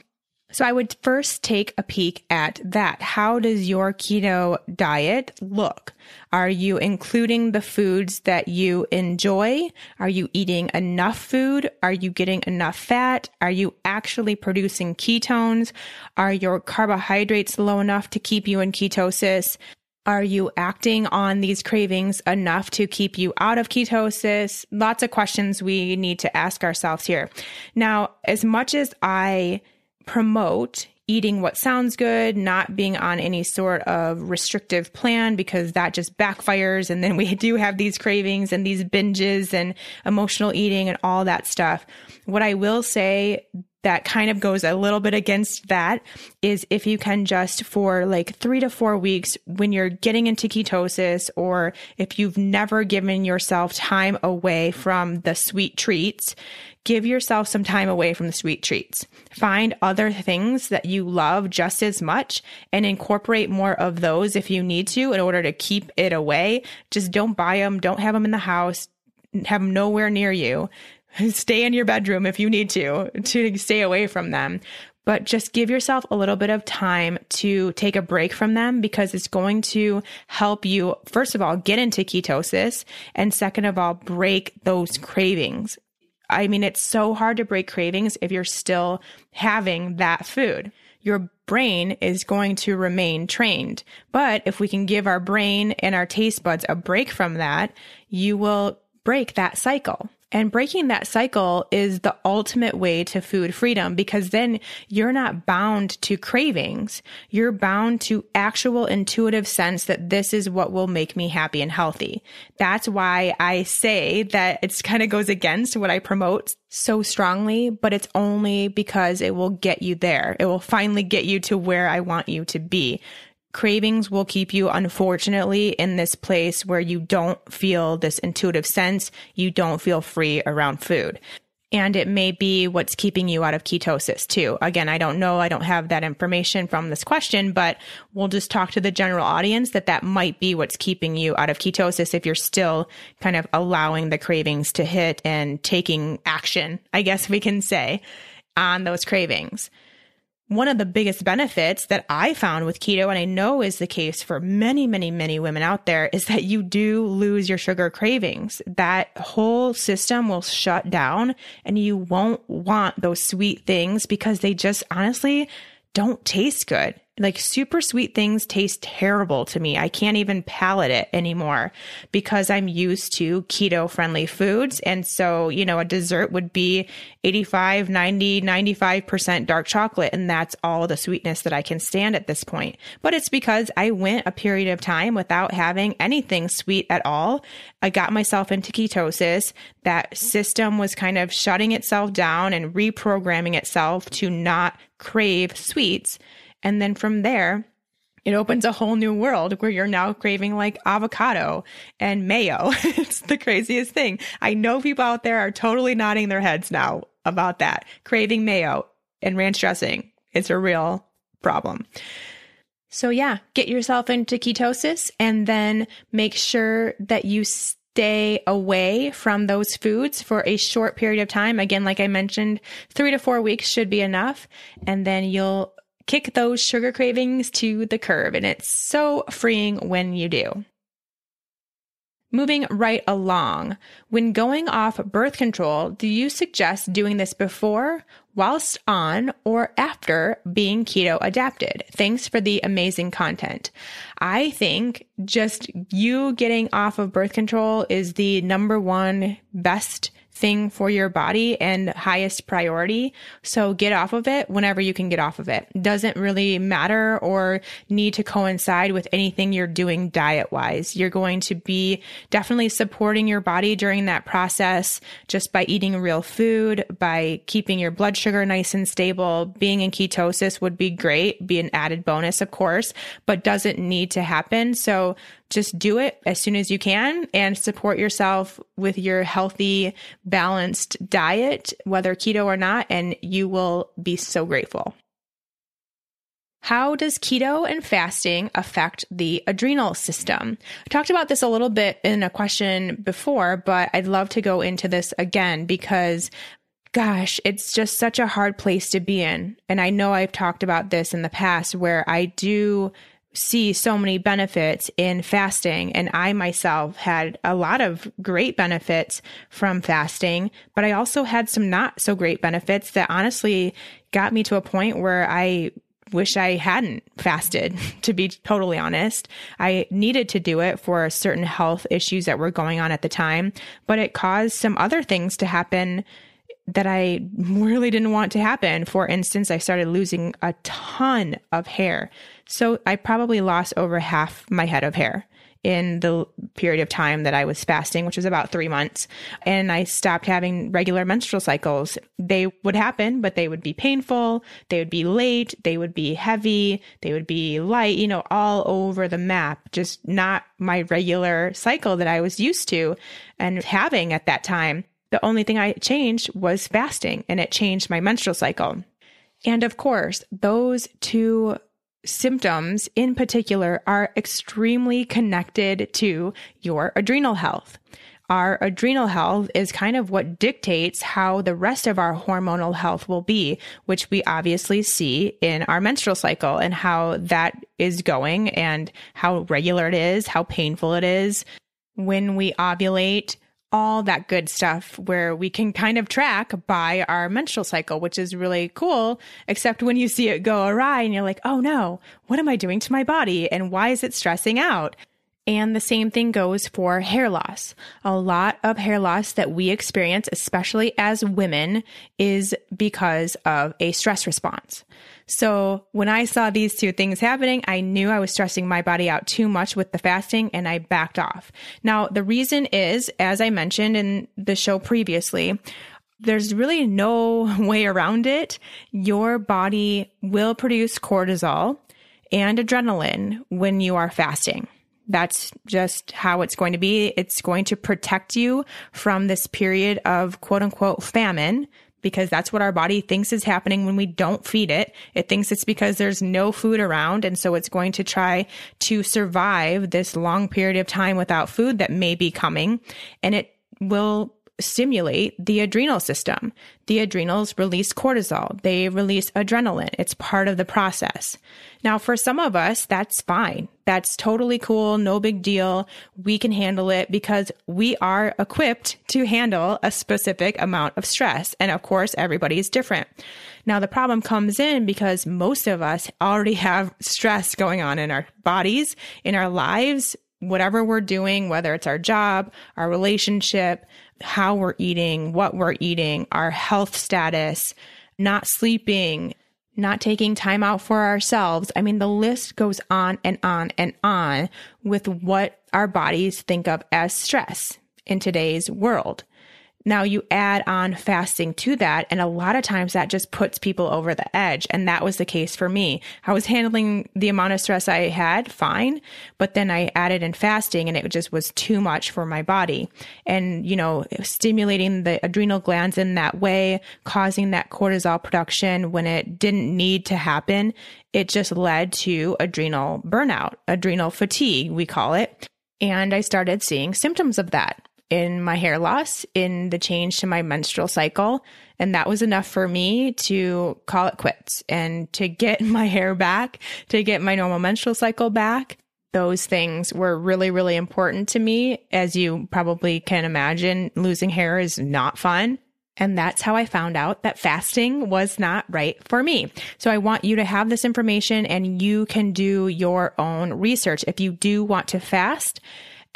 So I would first take a peek at that. How does your keto diet look? Are you including the foods that you enjoy? Are you eating enough food? Are you getting enough fat? Are you actually producing ketones? Are your carbohydrates low enough to keep you in ketosis? Are you acting on these cravings enough to keep you out of ketosis? Lots of questions we need to ask ourselves here. Now, as much as I promote eating what sounds good, not being on any sort of restrictive plan because that just backfires. And then we do have these cravings and these binges and emotional eating and all that stuff. What I will say that kind of goes a little bit against that is if you can just for like three to four weeks when you're getting into ketosis or if you've never given yourself time away from the sweet treats, give yourself some time away from the sweet treats. Find other things that you love just as much and incorporate more of those if you need to in order to keep it away. Just don't buy them. Don't have them in the house. Have them nowhere near you. Stay in your bedroom if you need to, to stay away from them but just give yourself a little bit of time to take a break from them because it's going to help you, first of all, get into ketosis. And second of all, break those cravings. I mean, it's so hard to break cravings if you're still having that food. Your brain is going to remain trained. But if we can give our brain and our taste buds a break from that, you will break that cycle. And breaking that cycle is the ultimate way to food freedom because then you're not bound to cravings. You're bound to actual intuitive sense that this is what will make me happy and healthy. That's why I say that it's kind of goes against what I promote so strongly, but it's only because it will get you there. It will finally get you to where I want you to be cravings will keep you, unfortunately, in this place where you don't feel this intuitive sense. You don't feel free around food. And it may be what's keeping you out of ketosis too. Again, I don't know. I don't have that information from this question, but we'll just talk to the general audience that that might be what's keeping you out of ketosis if you're still kind of allowing the cravings to hit and taking action, I guess we can say, on those cravings. One of the biggest benefits that I found with keto, and I know is the case for many, many, many women out there, is that you do lose your sugar cravings. That whole system will shut down and you won't want those sweet things because they just honestly don't taste good. Like super sweet things taste terrible to me. I can't even palate it anymore because I'm used to keto friendly foods. And so, you know, a dessert would be 85, 90, 95% dark chocolate. And that's all the sweetness that I can stand at this point. But it's because I went a period of time without having anything sweet at all. I got myself into ketosis. That system was kind of shutting itself down and reprogramming itself to not crave sweets. And then from there, it opens a whole new world where you're now craving like avocado and mayo. it's the craziest thing. I know people out there are totally nodding their heads now about that. Craving mayo and ranch dressing. It's a real problem. So yeah, get yourself into ketosis and then make sure that you stay away from those foods for a short period of time. Again, like I mentioned, three to four weeks should be enough. And then you'll kick those sugar cravings to the curb. And it's so freeing when you do. Moving right along, when going off birth control, do you suggest doing this before, whilst on, or after being keto adapted? Thanks for the amazing content. I think just you getting off of birth control is the number one best thing for your body and highest priority. So get off of it whenever you can get off of it. Doesn't really matter or need to coincide with anything you're doing diet wise. You're going to be definitely supporting your body during that process just by eating real food, by keeping your blood sugar nice and stable. Being in ketosis would be great, be an added bonus, of course, but doesn't need to happen. So just do it as soon as you can and support yourself with your healthy, balanced diet, whether keto or not, and you will be so grateful. How does keto and fasting affect the adrenal system? I talked about this a little bit in a question before, but I'd love to go into this again because gosh, it's just such a hard place to be in. And I know I've talked about this in the past where I do see so many benefits in fasting. And I myself had a lot of great benefits from fasting, but I also had some not so great benefits that honestly got me to a point where I wish I hadn't fasted, to be totally honest. I needed to do it for certain health issues that were going on at the time, but it caused some other things to happen that I really didn't want to happen. For instance, I started losing a ton of hair. So I probably lost over half my head of hair in the period of time that I was fasting, which was about three months. And I stopped having regular menstrual cycles. They would happen, but they would be painful. They would be late. They would be heavy. They would be light, you know, all over the map, just not my regular cycle that I was used to and having at that time. The only thing I changed was fasting and it changed my menstrual cycle. And of course, those two symptoms in particular are extremely connected to your adrenal health. Our adrenal health is kind of what dictates how the rest of our hormonal health will be, which we obviously see in our menstrual cycle and how that is going and how regular it is, how painful it is. When we ovulate, all that good stuff where we can kind of track by our menstrual cycle, which is really cool. Except when you see it go awry and you're like, oh no, what am I doing to my body? And why is it stressing out? And the same thing goes for hair loss. A lot of hair loss that we experience, especially as women, is because of a stress response. So when I saw these two things happening, I knew I was stressing my body out too much with the fasting and I backed off. Now, the reason is, as I mentioned in the show previously, there's really no way around it. Your body will produce cortisol and adrenaline when you are fasting. That's just how it's going to be. It's going to protect you from this period of quote unquote famine because that's what our body thinks is happening when we don't feed it. It thinks it's because there's no food around. And so it's going to try to survive this long period of time without food that may be coming. And it will stimulate the adrenal system. The adrenals release cortisol. They release adrenaline. It's part of the process. Now, for some of us, that's fine. That's totally cool. No big deal. We can handle it because we are equipped to handle a specific amount of stress. And of course, everybody is different. Now, the problem comes in because most of us already have stress going on in our bodies, in our lives, whatever we're doing, whether it's our job, our relationship, how we're eating, what we're eating, our health status, not sleeping, not taking time out for ourselves. I mean, the list goes on and on and on with what our bodies think of as stress in today's world. Now you add on fasting to that, and a lot of times that just puts people over the edge. And that was the case for me. I was handling the amount of stress I had fine, but then I added in fasting and it just was too much for my body. And, you know, stimulating the adrenal glands in that way, causing that cortisol production when it didn't need to happen, it just led to adrenal burnout, adrenal fatigue, we call it. And I started seeing symptoms of that in my hair loss, in the change to my menstrual cycle. And that was enough for me to call it quits and to get my hair back, to get my normal menstrual cycle back. Those things were really, really important to me. As you probably can imagine, losing hair is not fun. And that's how I found out that fasting was not right for me. So I want you to have this information and you can do your own research. If you do want to fast,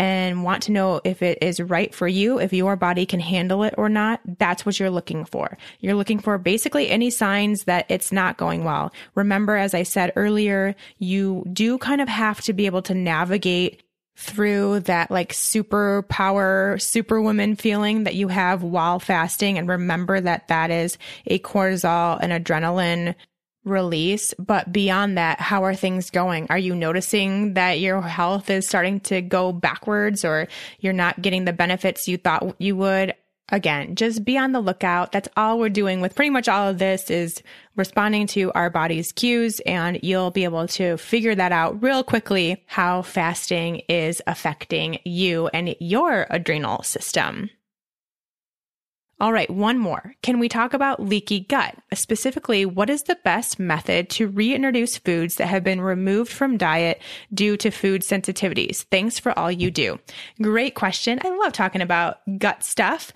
and want to know if it is right for you, if your body can handle it or not, that's what you're looking for. You're looking for basically any signs that it's not going well. Remember, as I said earlier, you do kind of have to be able to navigate through that like superpower, superwoman feeling that you have while fasting. And remember that that is a cortisol and adrenaline release. But beyond that, how are things going? Are you noticing that your health is starting to go backwards or you're not getting the benefits you thought you would? Again, just be on the lookout. That's all we're doing with pretty much all of this is responding to our body's cues and you'll be able to figure that out real quickly how fasting is affecting you and your adrenal system. All right, one more. Can we talk about leaky gut? Specifically, what is the best method to reintroduce foods that have been removed from diet due to food sensitivities? Thanks for all you do. Great question. I love talking about gut stuff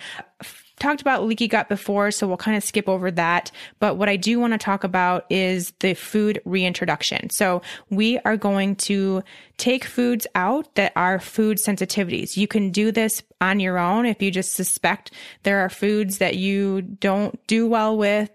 talked about leaky gut before, so we'll kind of skip over that. But what I do want to talk about is the food reintroduction. So we are going to take foods out that are food sensitivities. You can do this on your own if you just suspect there are foods that you don't do well with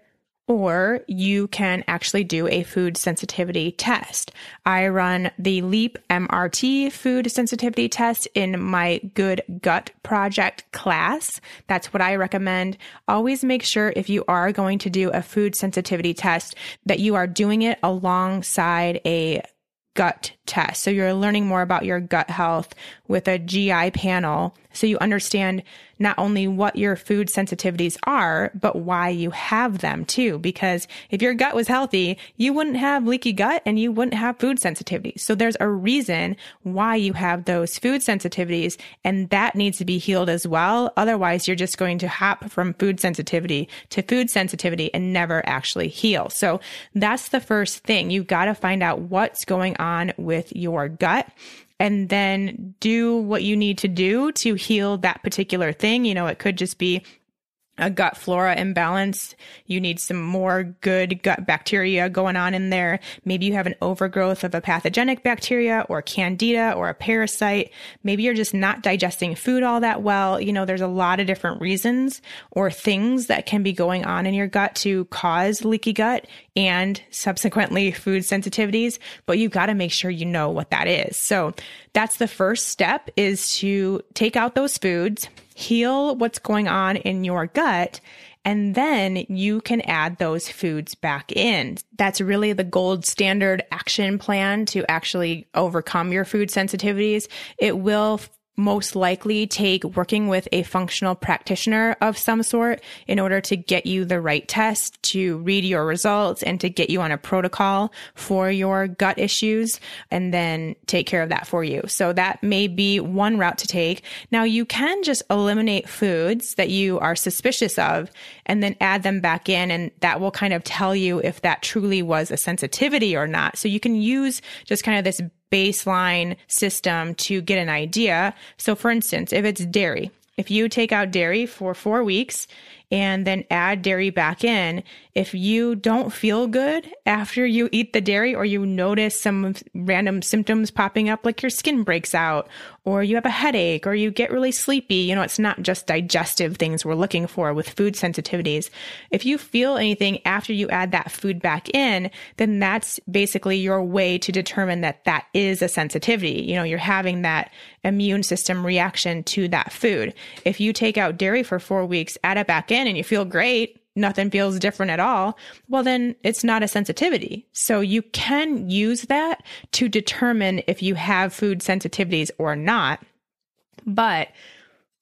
or you can actually do a food sensitivity test. I run the LEAP MRT food sensitivity test in my Good Gut Project class. That's what I recommend. Always make sure if you are going to do a food sensitivity test that you are doing it alongside a gut test. So you're learning more about your gut health with a GI panel. So you understand not only what your food sensitivities are, but why you have them too. Because if your gut was healthy, you wouldn't have leaky gut and you wouldn't have food sensitivities. So there's a reason why you have those food sensitivities and that needs to be healed as well. Otherwise, you're just going to hop from food sensitivity to food sensitivity and never actually heal. So that's the first thing. You've got to find out what's going on with your gut and then do what you need to do to heal that particular thing. You know, it could just be a gut flora imbalance. You need some more good gut bacteria going on in there. Maybe you have an overgrowth of a pathogenic bacteria or candida or a parasite. Maybe you're just not digesting food all that well. You know, there's a lot of different reasons or things that can be going on in your gut to cause leaky gut and subsequently food sensitivities, but you've got to make sure you know what that is. So that's the first step is to take out those foods heal what's going on in your gut, and then you can add those foods back in. That's really the gold standard action plan to actually overcome your food sensitivities. It will most likely take working with a functional practitioner of some sort in order to get you the right test, to read your results, and to get you on a protocol for your gut issues, and then take care of that for you. So that may be one route to take. Now, you can just eliminate foods that you are suspicious of and then add them back in, and that will kind of tell you if that truly was a sensitivity or not. So you can use just kind of this baseline system to get an idea. So, for instance, if it's dairy, if you take out dairy for four weeks and then add dairy back in, if you don't feel good after you eat the dairy or you notice some random symptoms popping up, like your skin breaks out or you have a headache or you get really sleepy, you know, it's not just digestive things we're looking for with food sensitivities. If you feel anything after you add that food back in, then that's basically your way to determine that that is a sensitivity. You know, you're having that immune system reaction to that food. If you take out dairy for four weeks, add it back in and you feel great, nothing feels different at all, well, then it's not a sensitivity. So you can use that to determine if you have food sensitivities or not, but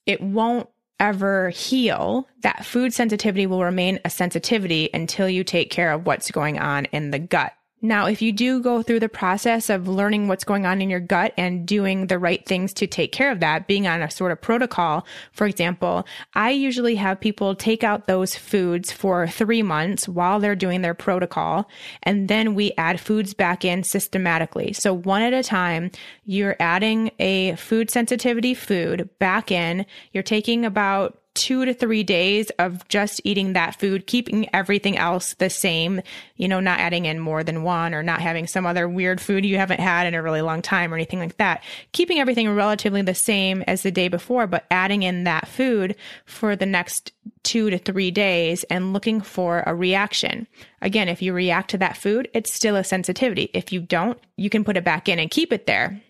it won't ever heal. That food sensitivity will remain a sensitivity until you take care of what's going on in the gut. Now, if you do go through the process of learning what's going on in your gut and doing the right things to take care of that, being on a sort of protocol, for example, I usually have people take out those foods for three months while they're doing their protocol. And then we add foods back in systematically. So one at a time, you're adding a food sensitivity food back in. You're taking about two to three days of just eating that food, keeping everything else the same, you know, not adding in more than one or not having some other weird food you haven't had in a really long time or anything like that. Keeping everything relatively the same as the day before, but adding in that food for the next two to three days and looking for a reaction. Again, if you react to that food, it's still a sensitivity. If you don't, you can put it back in and keep it there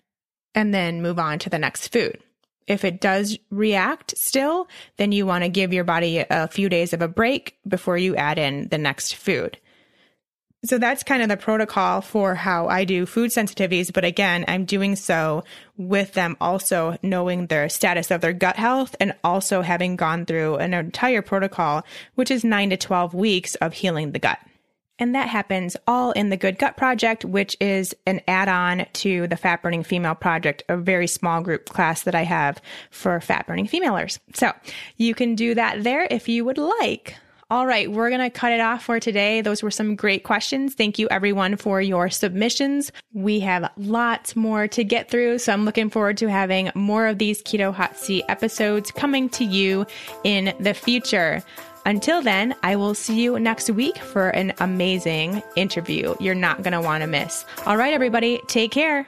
and then move on to the next food. If it does react still, then you want to give your body a few days of a break before you add in the next food. So that's kind of the protocol for how I do food sensitivities. But again, I'm doing so with them also knowing their status of their gut health and also having gone through an entire protocol, which is nine to 12 weeks of healing the gut. And that happens all in the Good Gut Project, which is an add on to the Fat Burning Female Project, a very small group class that I have for fat burning femalers. So you can do that there if you would like. All right, we're going to cut it off for today. Those were some great questions. Thank you everyone for your submissions. We have lots more to get through, so I'm looking forward to having more of these Keto Hot Seat episodes coming to you in the future. Until then, I will see you next week for an amazing interview you're not going to want to miss. All right, everybody, take care.